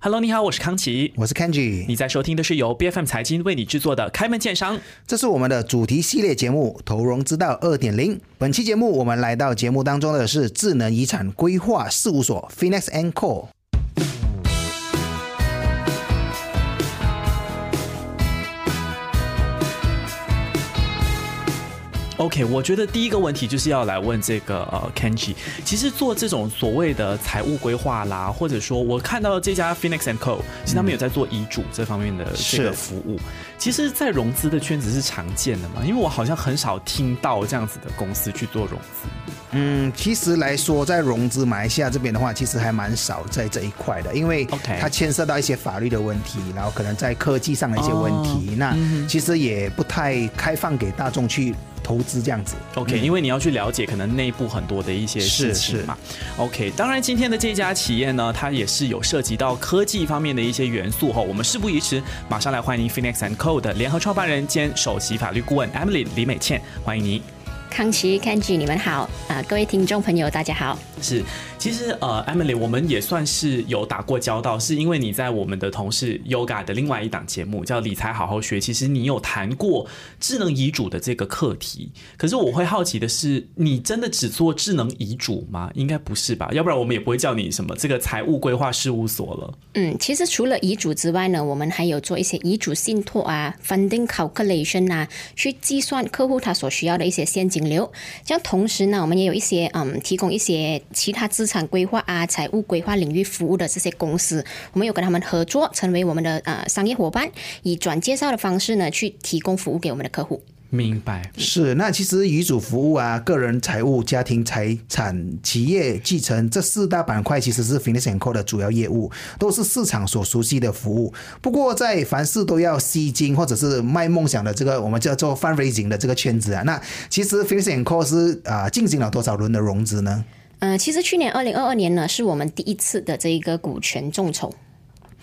Hello，你好，我是康琪，我是 Kenji，你在收听的是由 BFM 财经为你制作的开门见山，这是我们的主题系列节目《投融之道二点零》。本期节目我们来到节目当中的是智能遗产规划事务所 Finex and Co。OK，我觉得第一个问题就是要来问这个呃 Kenji，其实做这种所谓的财务规划啦，或者说我看到这家 Phoenix and Co，其实他们有在做遗嘱这方面的这个服务，其实，在融资的圈子是常见的嘛，因为我好像很少听到这样子的公司去做融资。嗯，其实来说，在融资马来西亚这边的话，其实还蛮少在这一块的，因为它牵涉到一些法律的问题，然后可能在科技上的一些问题，那其实也不太开放给大众去。投资这样子，OK，因为你要去了解可能内部很多的一些事情嘛。OK，当然今天的这家企业呢，它也是有涉及到科技方面的一些元素哈。我们事不宜迟，马上来欢迎 Phoenix and Co 的联合创办人兼首席法律顾问 Emily 李美倩，欢迎你。康琪、Kenji，你们好啊！各位听众朋友，大家好。是，其实呃，Emily，我们也算是有打过交道，是因为你在我们的同事 Yoga 的另外一档节目叫《理财好好学》，其实你有谈过智能遗嘱的这个课题。可是我会好奇的是，你真的只做智能遗嘱吗？应该不是吧？要不然我们也不会叫你什么这个财务规划事务所了。嗯，其实除了遗嘱之外呢，我们还有做一些遗嘱信托啊，funding calculation 啊，去计算客户他所需要的一些现金。流，这样同时呢，我们也有一些嗯，提供一些其他资产规划啊、财务规划领域服务的这些公司，我们有跟他们合作，成为我们的呃商业伙伴，以转介绍的方式呢，去提供服务给我们的客户。明白，是那其实遗嘱服务啊、个人财务、家庭财产、企业继承这四大板块，其实是 Financial Co 的主要业务，都是市场所熟悉的服务。不过，在凡事都要吸金或者是卖梦想的这个我们叫做 fundraising 的这个圈子啊，那其实 Financial Co 是啊进行了多少轮的融资呢？嗯，其实去年二零二二年呢，是我们第一次的这一个股权众筹。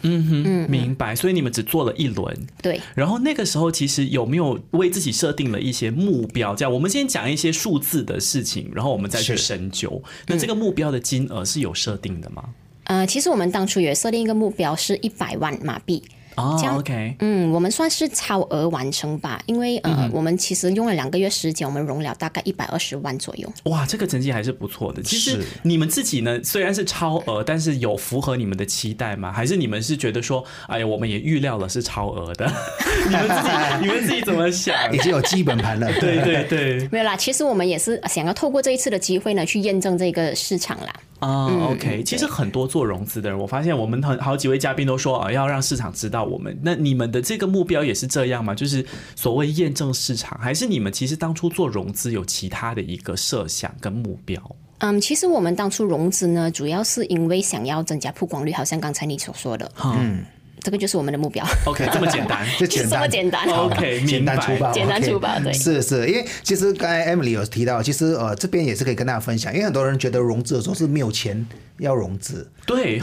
嗯哼，明白。所以你们只做了一轮，对。然后那个时候其实有没有为自己设定了一些目标？这样，我们先讲一些数字的事情，然后我们再去深究。那这个目标的金额是有设定的吗？呃，其实我们当初也设定一个目标是一百万马币。哦，OK，嗯，我们算是超额完成吧，因为呃，我们其实用了两个月时间，我们融了大概一百二十万左右。哇，这个成绩还是不错的。其实你们自己呢，虽然是超额，但是有符合你们的期待吗？还是你们是觉得说，哎呀，我们也预料了是超额的？你们自己，你们自己怎么想？已经有基本盘了。对对对，没有啦。其实我们也是想要透过这一次的机会呢，去验证这个市场啦。啊，OK，其实很多做融资的人，我发现我们很好几位嘉宾都说啊，要让市场知道我们。那你们的这个目标也是这样吗？就是所谓验证市场，还是你们其实当初做融资有其他的一个设想跟目标？嗯，其实我们当初融资呢，主要是因为想要增加曝光率，好像刚才你所说的，嗯。这个就是我们的目标。OK，这么简单，就简单，这么简单。OK，简单粗暴，简单粗暴。对，是是，因为其实刚才 Emily 有提到，其实呃这边也是可以跟大家分享，因为很多人觉得融资的时候是没有钱要融资。对，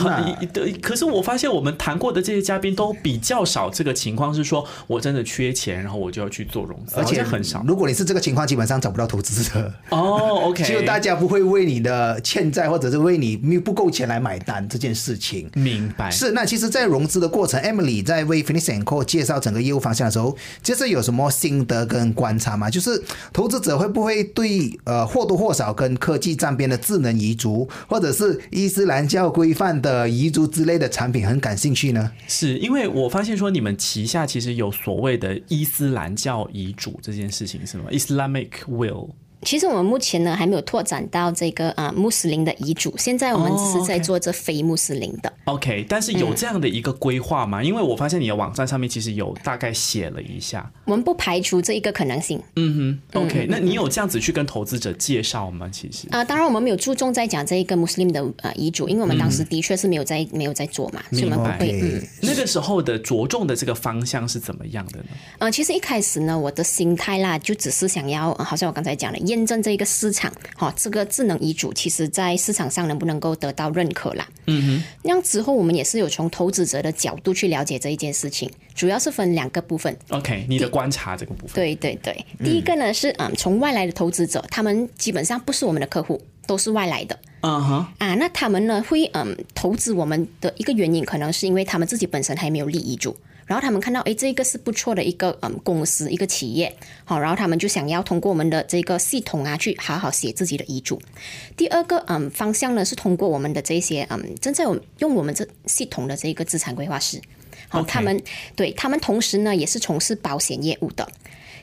对。可是我发现我们谈过的这些嘉宾都比较少这个情况，是说我真的缺钱，然后我就要去做融资，而且很少。如果你是这个情况，基本上找不到投资者。哦，OK，就大家不会为你的欠债或者是为你没不够钱来买单这件事情。明白。是，那其实，在融资的过程，Emily 在。为 Finishen Co 介绍整个业务方向的时候，就是有什么心得跟观察吗？就是投资者会不会对呃或多或少跟科技沾边的智能遗嘱，或者是伊斯兰教规范的遗嘱之类的产品很感兴趣呢？是因为我发现说你们旗下其实有所谓的伊斯兰教遗嘱这件事情是吗？Islamic Will。其实我们目前呢还没有拓展到这个啊穆斯林的遗嘱，现在我们只是在做这非穆斯林的。OK，但是有这样的一个规划吗？因为我发现你的网站上面其实有大概写了一下。我们不排除这一个可能性。嗯哼，OK，那你有这样子去跟投资者介绍吗？其实啊，当然我们没有注重在讲这一个穆斯林的呃遗嘱，因为我们当时的确是没有在没有在做嘛，所以我们不会。嗯，那个时候的着重的这个方向是怎么样的呢？呃，其实一开始呢，我的心态啦，就只是想要，好像我刚才讲的，验证这一个市。场哈，这个智能遗嘱其实在市场上能不能够得到认可啦？嗯哼，那样之后我们也是有从投资者的角度去了解这一件事情，主要是分两个部分。OK，你的观察这个部分。对对对，第一个呢是嗯，从外来的投资者，他们基本上不是我们的客户。都是外来的。嗯哼，啊，那他们呢会嗯投资我们的一个原因，可能是因为他们自己本身还没有立遗嘱，然后他们看到哎这个是不错的一个嗯公司一个企业，好，然后他们就想要通过我们的这个系统啊去好好写自己的遗嘱。第二个嗯方向呢是通过我们的这些嗯正在有用我们这系统的这个资产规划师，好他们对他们同时呢也是从事保险业务的。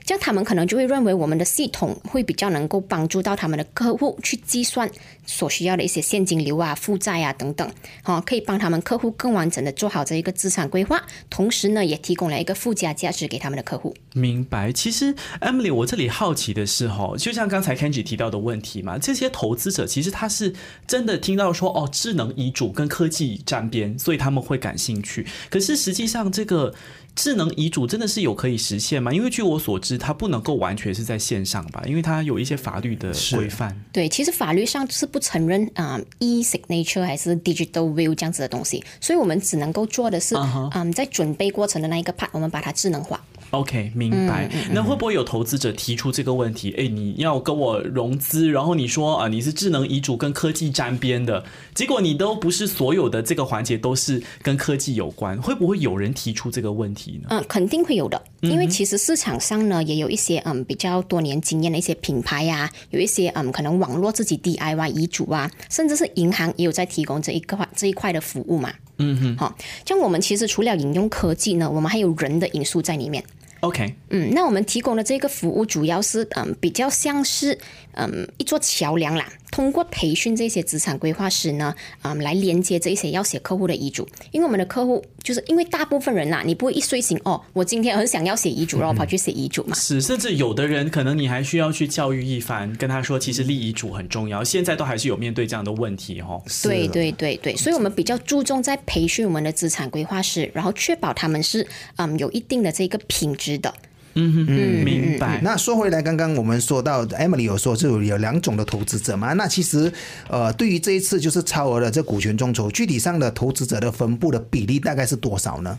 这样他们可能就会认为我们的系统会比较能够帮助到他们的客户去计算所需要的一些现金流啊、负债啊等等，哈、可以帮他们客户更完整的做好这一个资产规划，同时呢，也提供了一个附加价值给他们的客户。明白。其实 Emily，我这里好奇的是哈，就像刚才 Kenji 提到的问题嘛，这些投资者其实他是真的听到说哦，智能遗嘱跟科技沾边，所以他们会感兴趣。可是实际上这个。智能遗嘱真的是有可以实现吗？因为据我所知，它不能够完全是在线上吧，因为它有一些法律的规范。对，其实法律上是不承认啊、e signature 还是 digital will 这样子的东西，所以我们只能够做的是，嗯、在准备过程的那一个 part，我们把它智能化。OK，明白。那会不会有投资者提出这个问题？哎，你要跟我融资，然后你说啊，你是智能遗嘱跟科技沾边的，结果你都不是所有的这个环节都是跟科技有关，会不会有人提出这个问题呢？嗯，肯定会有的，因为其实市场上呢也有一些嗯比较多年经验的一些品牌呀、有一些嗯可能网络自己 DIY 遗嘱啊，甚至是银行也有在提供这一块这一块的服务嘛。嗯哼，好，像我们其实除了引用科技呢，我们还有人的因素在里面。OK，嗯，那我们提供的这个服务主要是嗯比较像是嗯一座桥梁啦，通过培训这些资产规划师呢，嗯来连接这一些要写客户的遗嘱，因为我们的客户就是因为大部分人呐、你不会一睡醒哦，我今天很想要写遗嘱，然后跑去写遗嘱嘛。是，甚至有的人可能你还需要去教育一番，跟他说其实立遗嘱很重要，现在都还是有面对这样的问题哦。对对对对，所以我们比较注重在培训我们的资产规划师，然后确保他们是嗯有一定的这个品质的。嗯，明白。那说回来，刚刚我们说到 Emily 有说，就有两种的投资者嘛。那其实，呃，对于这一次就是超额的这股权众筹，具体上的投资者的分布的比例大概是多少呢？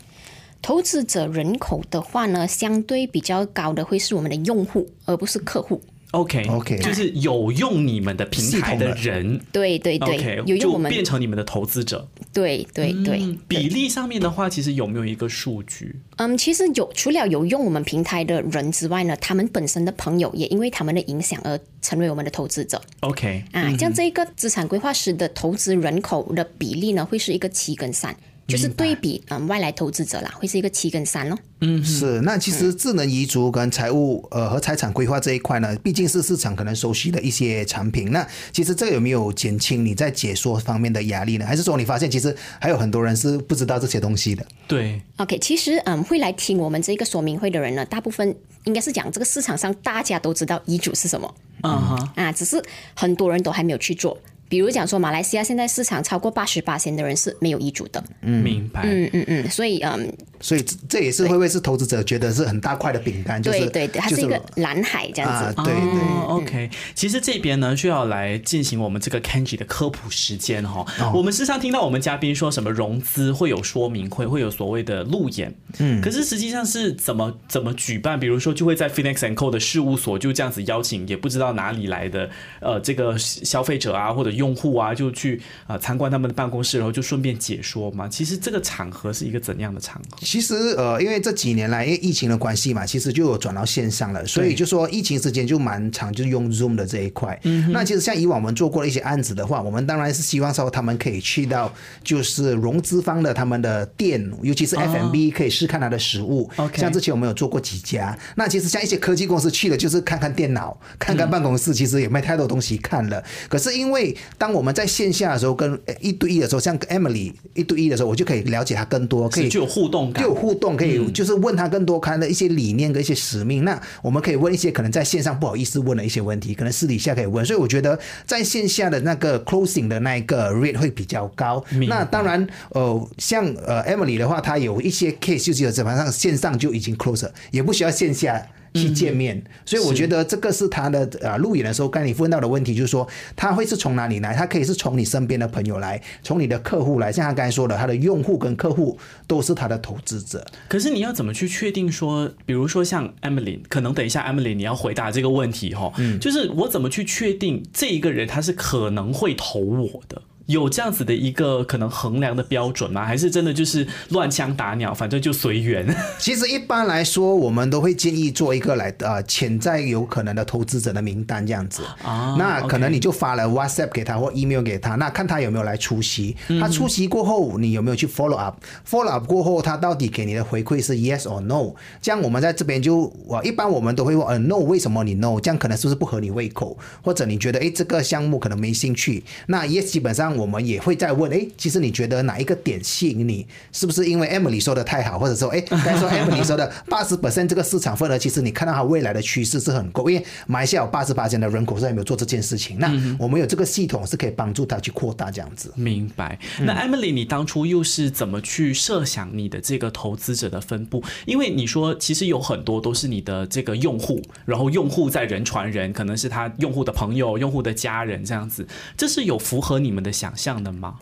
投资者人口的话呢，相对比较高的会是我们的用户，而不是客户。OK OK 就是有用你们的平台的人对对对 OK，有用我们变成你们的投资者。对对对，嗯比例上面的话，其实有没有一个数据？嗯，其实有除了有用我们平台的人之外呢，他们本身的朋友也因为他们的影响而成为我们的投资者 OK，啊。像这个资产规划师的投资人口的比例呢，会是一个七跟三，就是对比嗯外来投资者啦，会是一个七跟三咯。嗯是，那其实智能遗嘱跟财务呃和财产规划这一块呢，毕竟是市场可能熟悉的一些产品。那其实这个有没有减轻你在解说方面的压力呢？还是说你发现其实还有很多人是不知道这些东西的？对，OK，其实嗯，会来听我们这个说明会的人呢，大部分应该是讲这个市场上大家都知道遗嘱是什么嗯哼，啊，只是很多人都还没有去做。比如讲说，马来西亚现在市场超过八十八千的人是没有遗嘱的，嗯明白。嗯嗯嗯，所以嗯，所以这这也是会不会是投资者觉得是很大块的饼干？就是对对对，它是一个蓝海这样子。啊，对对。哦，OK，其实这边呢就要来进行我们这个 Kenji 的科普时间哈、我们时常听到我们嘉宾说什么融资会有说明会，会有所谓的路演，嗯，可是实际上是怎么怎么举办？比如说就会在 Phoenix and Co 的事务所就这样子邀请，也不知道哪里来的呃这个消费者啊或者用户啊，就去呃参观他们的办公室，然后就顺便解说嘛。其实这个场合是一个怎样的场合？其实呃，因为这几年来因为疫情的关系嘛，其实就有转到线上了，所以就说疫情时间就蛮长就是用 Zoom 的这一块。嗯那其实像以往我们做过的一些案子的话，我们当然是希望说他们可以去到就是融资方的他们的店，尤其是 FMB 可以试看他的实物。OK 像之前我们有做过几家，那其实像一些科技公司去的就是看看电脑、看看办公室，其实也没太多东西看了。可是因为当我们在线下的时候，跟呃一对一的时候，像 Emily 一对一的时候，我就可以了解他更多，可以就有互动感就有互动，可以就是问他更多看的一些理念跟一些使命。那我们可以问一些可能在线上不好意思问的一些问题，可能私底下可以问。所以我觉得在线下的那个 closing 的那一个 rate 会比较高。那当然，呃，像呃 Emily 的话，她有一些 case 就是基本上线上就已经 close 了，也不需要线下。去见面，所以我觉得这个是他的呃路演的时候，刚才你问到的问题，就是说他会是从哪里来？他可以是从你身边的朋友来，从你的客户来，像他刚才说的，他的用户跟客户都是他的投资者。可是你要怎么去确定说，比如说像 Emily，可能等一下 Emily 你要回答这个问题哈，就是我怎么去确定这一个人他是可能会投我的？有这样子的一个可能衡量的标准吗？还是真的就是乱枪打鸟，反正就随缘？其实一般来说，我们都会建议做一个来呃潜在有可能的投资者的名单这样子啊那可能你就发了 WhatsApp 给他或 email 给他，那看他有没有来出席。他出席过后，你有没有去 follow up？follow up 过后，他到底给你的回馈是 yes or no？这样我们在这边就我一般我们都会问呃 no，为什么你 no？这样可能是不是不合你胃口，或者你觉得诶这个项目可能没兴趣？那 yes 基本上我们也会再问哎，其实你觉得哪一个点吸引你？是不是因为 Emily 说的太好，或者说哎，刚才 说 Emily 说的八十 percent 这个市场份额，其实你看到它未来的趋势是很够，因为马来西亚有八十八的人口是还没有做这件事情，那我们有这个系统是可以帮助他去扩大这样子。明白。那 Emily，你当初又是怎么去设想你的这个投资者的分布？因为你说其实有很多都是你的这个用户，然后用户在人传人，可能是他用户的朋友、用户的家人这样子，这是有符合你们的想象的吗？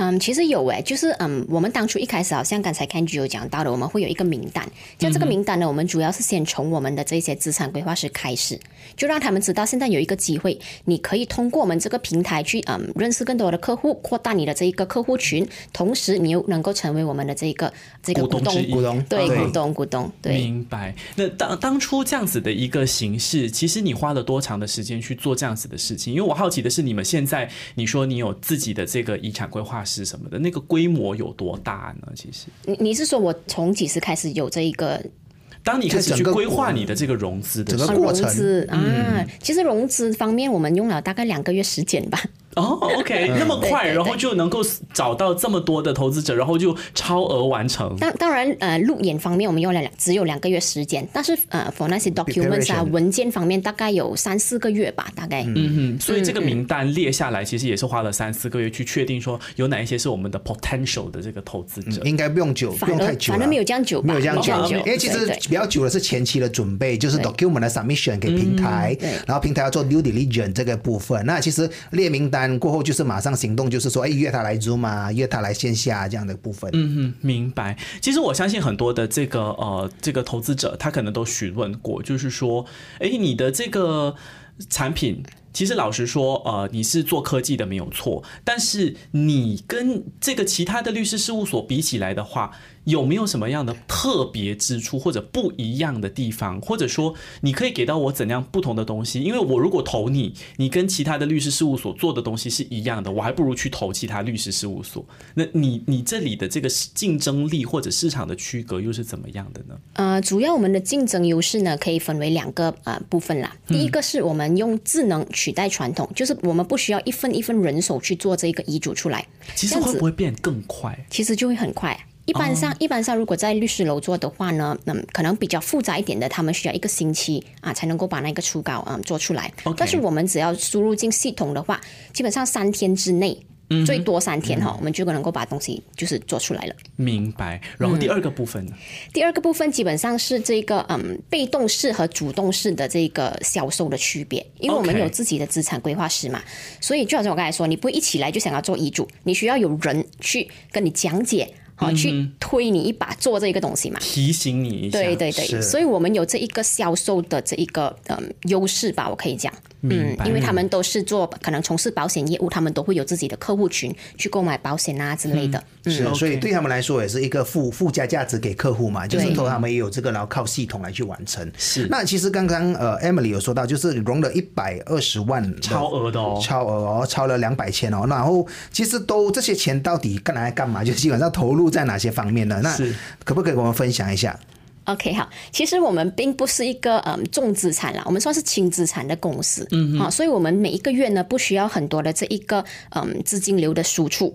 嗯，其实有诶，就是嗯，我们当初一开始好像刚才 Kenji 有讲到的，我们会有一个名单。像这个名单呢，我们主要是先从我们的这些资产规划师开始，就让他们知道现在有一个机会，你可以通过我们这个平台去嗯认识更多的客户，扩大你的这一个客户群，同时你又能够成为我们的这个这个股东股东对，对股东，股东，对。明白。那当当初这样子的一个形式，其实你花了多长的时间去做这样子的事情？因为我好奇的是，你们现在你说你有自己的这个遗产规划师什么的，那个规模有多大呢？其实，你你是说我从几时开始有这一个当你开始去规划你的这个融资的整个过程资啊？其实融资方面，我们用了大概两个月时间吧。哦，OK，那么快，然后就能够找到这么多的投资者，然后就超额完成。当当然，呃，路演方面我们用了两只有两个月时间，但是呃，for 那些 documents 啊文件方面大概有三四个月吧，大概。嗯。哼，所以这个名单列下来，其实也是花了三四个月去确定说有哪一些是我们的 potential 的这个投资者。应该不用久，不用太久反正没有这样久吧，没有这样久。因为其实比较久的是前期的准备，就是 document 的 submission 给平台对，然后平台要做 due diligence 这个部分。那其实列名单过后，就是马上行动，就是说，哎，约他来 Zoom 啊，约他来线下这样的部分。嗯，明白。其实我相信很多的这个呃这个投资者，他可能都询问过，就是说，哎，你的这个产品。其实老实说，呃，你是做科技的没有错，但是你跟这个其他的律师事务所比起来的话，有没有什么样的特别之处或者不一样的地方？或者说，你可以给到我怎样不同的东西？因为我如果投你，你跟其他的律师事务所做的东西是一样的，我还不如去投其他律师事务所。那你你这里的这个竞争力或者市场的区隔又是怎么样的呢？呃，主要我们的竞争优势呢，可以分为两个呃部分啦。第一个是我们用智能取代传统，就是我们不需要一份一份人手去做这个遗嘱出来，其实会不会变更快？其实就会很快。一般上，一般上，如果在律师楼做的话呢，嗯，可能比较复杂一点的，他们需要一个星期啊，才能够把那个初稿嗯做出来。但是我们只要输入进系统的话，基本上三天之内，最多三天哈，我们就能够把东西就是做出来了。明白。然后第二个部分呢？第二个部分基本上是这个嗯被动式和主动式的这个销售的区别，因为我们有自己的资产规划师嘛，所以就好像我刚才说，你不会一起来就想要做遗嘱，你需要有人去跟你讲解。好，去推你一把做这个东西嘛？提醒你一下。对对对，所以我们有这一个销售的这一个嗯优势吧，我可以讲，明白因为他们都是做可能从事保险业务，他们都会有自己的客户群去购买保险啊之类的。是，OK 所以对他们来说也是一个附附加价值给客户嘛，就是对说他们也有这个，然后靠系统来去完成。是那其实刚刚呃 Emily 有说到，就是融了一百二十万超额的哦超额哦，超了两百千哦。然后其实都这些钱到底干来干嘛？就基本上投入在哪些方面呢？那是可不可以跟我们分享一下？OK，好，其实我们并不是一个嗯重资产啦，我们算是轻资产的公司，嗯啊，所以我们每一个月呢不需要很多的这一个嗯资金流的输出。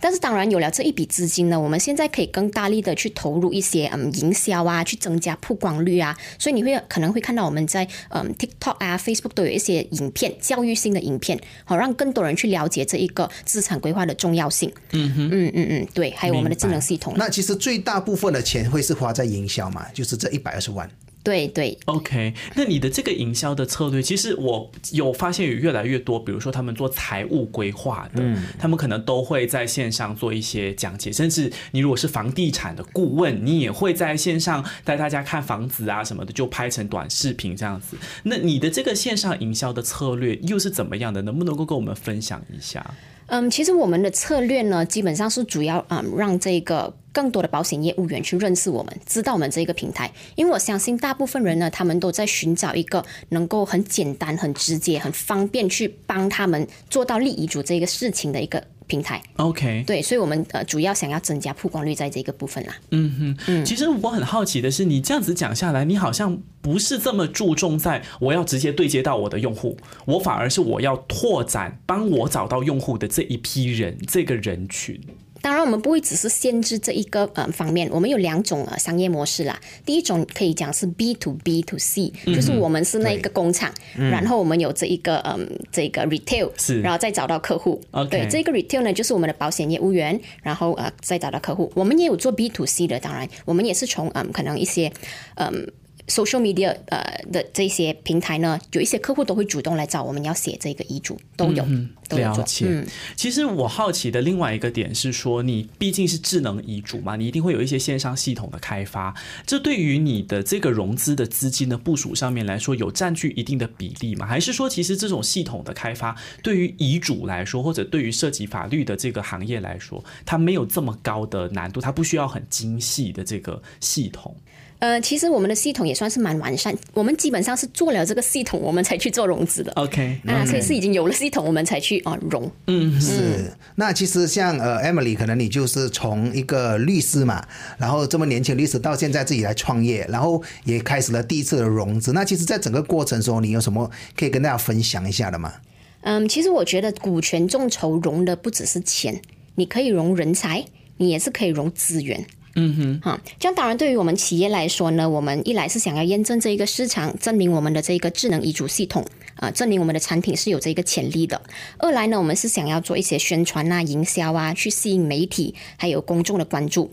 但是当然有了这一笔资金呢，我们现在可以更大力的去投入一些嗯营销啊，去增加曝光率啊，所以你会可能会看到我们在嗯 TikTok 啊、Facebook 都有一些影片，教育性的影片，好让更多人去了解这一个资产规划的重要性。嗯哼，嗯嗯嗯，对，还有我们的智能系统。那其实最大部分的钱会是花在营销嘛，就是这一百二十万。对对，OK，那你的这个营销的策略，其实我有发现有越来越多，比如说他们做财务规划的，他们可能都会在线上做一些讲解，甚至你如果是房地产的顾问，你也会在线上带大家看房子啊什么的，就拍成短视频这样子。那你的这个线上营销的策略又是怎么样的？能不能够跟我们分享一下？嗯，其实我们的策略呢，基本上是主要啊让这个更多的保险业务员去认识我们，知道我们这个平台。因为我相信大部分人呢，他们都在寻找一个能够很简单、很直接、很方便去帮他们做到立遗嘱这个事情的一个平台。OK，对，所以我们呃主要想要增加曝光率在这个部分啦。嗯哼其实我很好奇的是，你这样子讲下来，你好像不是这么注重在我要直接对接到我的用户，我反而是我要拓展帮我找到用户的这一批人，这个人群。当然，我们不会只是限制这一个呃方面，我们有两种呃商业模式啦。第一种可以讲是 B to B to C，、就是我们是那个工厂，然后我们有这一个嗯这个 retail，是然后再找到客户。对，这个 retail 呢就是我们的保险业务员，然后呃再找到客户。我们也有做 B to C 的，当然我们也是从嗯可能一些嗯。Social media 呃的这些平台呢，有一些客户都会主动来找我们要写这个遗嘱，都有、都有做。了解。其实我好奇的另外一个点是说，你毕竟是智能遗嘱嘛，你一定会有一些线上系统的开发，这对于你的这个融资的资金的部署上面来说，有占据一定的比例吗？还是说，其实这种系统的开发对于遗嘱来说，或者对于涉及法律的这个行业来说，它没有这么高的难度，它不需要很精细的这个系统。呃，其实我们的系统也算是蛮完善，我们基本上是做了这个系统，我们才去做融资的。OK，啊，所以是已经有了系统，我们才去啊融。嗯是，那其实像呃 Emily，可能你就是从一个律师嘛，然后这么年轻律师到现在自己来创业，然后也开始了第一次的融资。那其实，在整个过程中，你有什么可以跟大家分享一下的吗？嗯，其实我觉得股权众筹融的不只是钱，你可以融人才，你也是可以融资源。嗯哼，哈，这样当然对于我们企业来说呢，我们一来是想要验证这一个市场，证明我们的这一个智能遗嘱系统啊、证明我们的产品是有这一个潜力的；二来呢，我们是想要做一些宣传啊、营销啊，去吸引媒体还有公众的关注。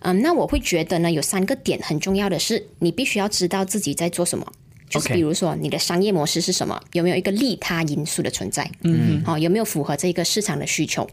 嗯，那我会觉得呢，有三个点很重要的是，你必须要知道自己在做什么。就是比如说你的商业模式是什么，有没有一个利他因素的存在？嗯，好、有没有符合这个市场的需求？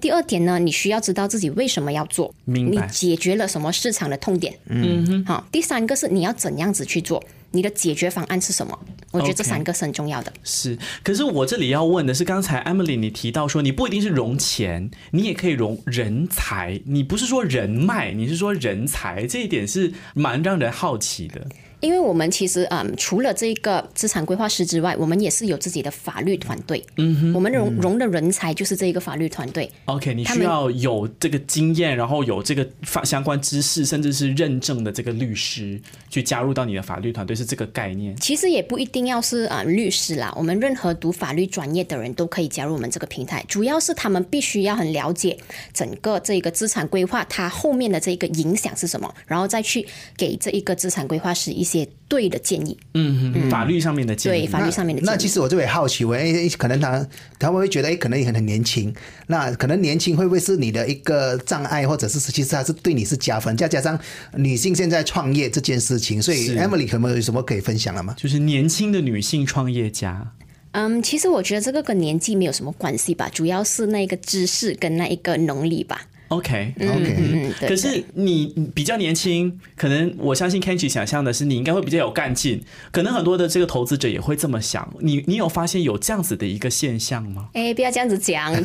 第二点呢，你需要知道自己为什么要做，你解决了什么市场的痛点？嗯哼，好、第三个是你要怎样子去做，你的解决方案是什么？我觉得这三个是很重要的。是，可是我这里要问的是，刚才 Emily 你提到说，你不一定是融钱，你也可以融人才，你不是说人脉，你是说人才，这一点是蛮让人好奇的。因为我们其实嗯，除了这个资产规划师之外，我们也是有自己的法律团队。嗯哼，我们融融的人才就是这一个法律团队。OK，你需要有这个经验，然后有这个法相关知识，甚至是认证的这个律师去加入到你的法律团队，是这个概念。其实也不一定要是啊、呃律师啦，我们任何读法律专业的人都可以加入我们这个平台。主要是他们必须要很了解整个这个资产规划它后面的这个影响是什么，然后再去给这一个资产规划师一些对的建议，嗯哼，法律上面的建议。对法律上面的建议。那其实我这边也好奇，我哎，可能他他会觉得哎，可能你很很年轻，那可能年轻会不会是你的一个障碍，或者是其实它是对你是加分？再加上女性现在创业这件事情，所以 Emily 可能有什么可以分享了吗？就是年轻的女性创业家。嗯，其实我觉得这个跟年纪没有什么关系吧，主要是那个知识跟那一个能力吧。OK，OK 嗯，对。可是你比较年轻，可能我相信 Kenji 想象的是你应该会比较有干劲，可能很多的这个投资者也会这么想。你你有发现有这样子的一个现象吗？哎，不要这样子讲，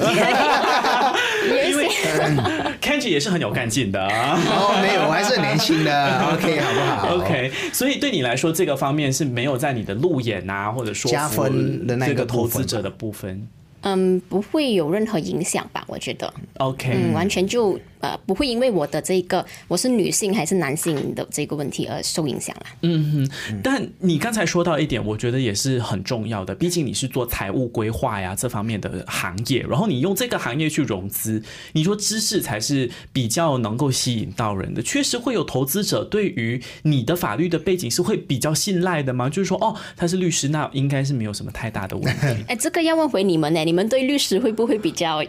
因为 Kenji 也是很有干劲的啊。哦，没有，我还是很年轻的。OK，好不好 OK，所以对你来说，这个方面是没有在你的路演啊，或者说加分的那个投资者的部分。嗯，不会有任何影响吧？我觉得。OK，、嗯，完全就呃不会因为我的这个我是女性还是男性的这个问题而受影响啦。但你刚才说到一点，我觉得也是很重要的。毕竟你是做财务规划呀这方面的行业，然后你用这个行业去融资，你说知识才是比较能够吸引到人的。确实会有投资者对于你的法律的背景是会比较信赖的吗？就是说，哦，他是律师，那应该是没有什么太大的问题。哎，这个要问回你们呢，你们对律师会不会比较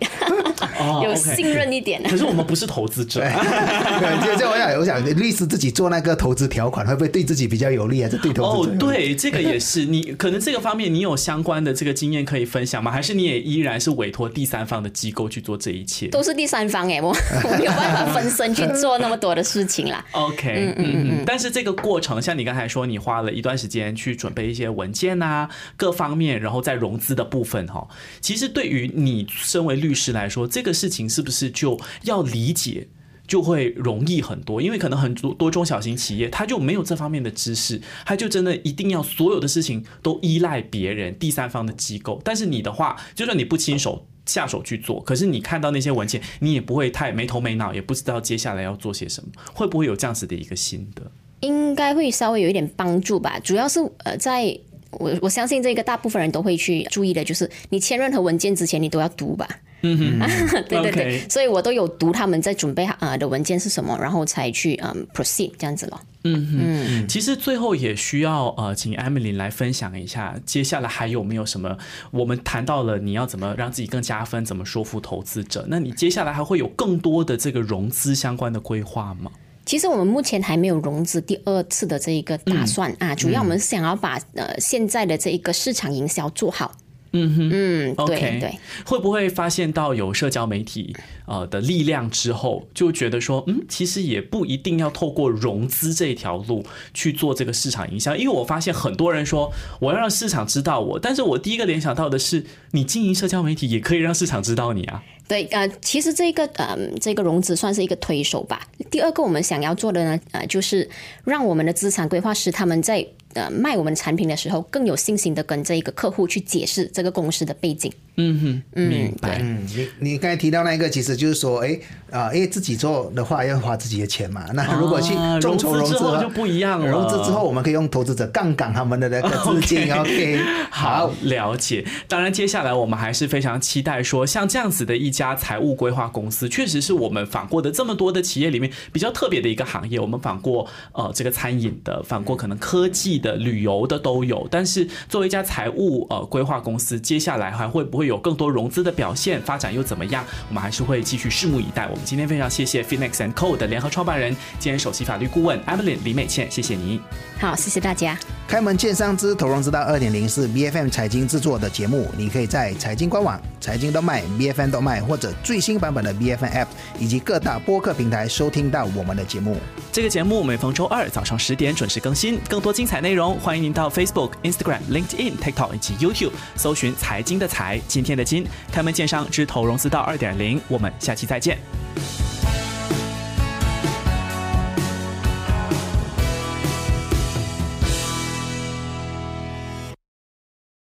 哦 有信任一点呢？可是我们不是是投资者。我想，我想律师自己做那个投资条款，会不会对自己比较有利，啊？这对投哦资者有，利？对，这个也是你可能这个方面你有相关的这个经验可以分享吗？还是你也依然是委托第三方的机构去做这一切都是第三方哎，我 我没有办法分身去做那么多的事情啦。OK，嗯嗯嗯。但是这个过程，像你刚才说，你花了一段时间去准备一些文件啊，各方面，然后在融资的部分哈，其实对于你身为律师来说，这个事情是不是就要理解？就会容易很多，因为可能很多多中小型企业，他就没有这方面的知识，他就真的一定要所有的事情都依赖别人、第三方的机构。但是你的话，就算你不亲手下手去做，可是你看到那些文件，你也不会太没头没脑，也不知道接下来要做些什么，会不会有这样子的一个心得？应该会稍微有一点帮助吧。主要是呃，在我我相信这个大部分人都会去注意的，就是你签任何文件之前，你都要读吧。嗯哼，对对对所以我都有读他们在准备啊的文件是什么，然后才去嗯 proceed 这样子咯。其实最后也需要呃，请 Emily 来分享一下，接下来还有没有什么？我们谈到了你要怎么让自己更加分，怎么说服投资者，那你接下来还会有更多的这个融资相关的规划吗？其实我们目前还没有融资第二次的这一个打算、啊，主要我们是想要把呃现在的这一个市场营销做好。嗯哼，嗯，对 OK 对。会不会发现到有社交媒体呃的力量之后，就觉得说，嗯，其实也不一定要透过融资这条路去做这个市场营销，因为我发现很多人说我要让市场知道我，但是我第一个联想到的是，你经营社交媒体也可以让市场知道你啊。对，呃，其实这个呃这个融资算是一个推手吧。第二个我们想要做的呢，呃，就是让我们的资产规划师他们在呃卖我们产品的时候更有信心的跟这一个客户去解释这个公司的背景。嗯哼，明白。嗯，你你刚才提到那个，其实就是说，哎啊，因为自己做的话要花自己的钱嘛。那如果去啊众筹融资资之后就不一样了融资之后，我们可以用投资者杠杆他们的那个 资金。OK，好，了解。当然，接下来我们还是非常期待说，像这样子的一家财务规划公司，确实是我们访过的这么多的企业里面比较特别的一个行业。我们访过呃这个餐饮的，访过可能科技的、旅游的都有。但是作为一家财务呃规划公司，接下来还会不会有更多融资的表现，发展又怎么样？我们还是会继续拭目以待。我们今天非常谢谢 Phoenix and Co 的联合创办人兼首席法律顾问 Evelyn 李美倩，谢谢你。好，谢谢大家。开门见山之投融资道二点零是 B F M 财经制作的节目，你可以在财经官网、财经动脉、B F M 动脉或者最新版本的 B F M App 以及各大播客平台收听到我们的节目。这个节目每逢周二早上十点准时更新，更多精彩内内容，欢迎您到 Facebook、Instagram、LinkedIn、TikTok 以及 YouTube 搜寻“财经的财，今天的金”，开门见山之投融资到二点零，我们下期再见。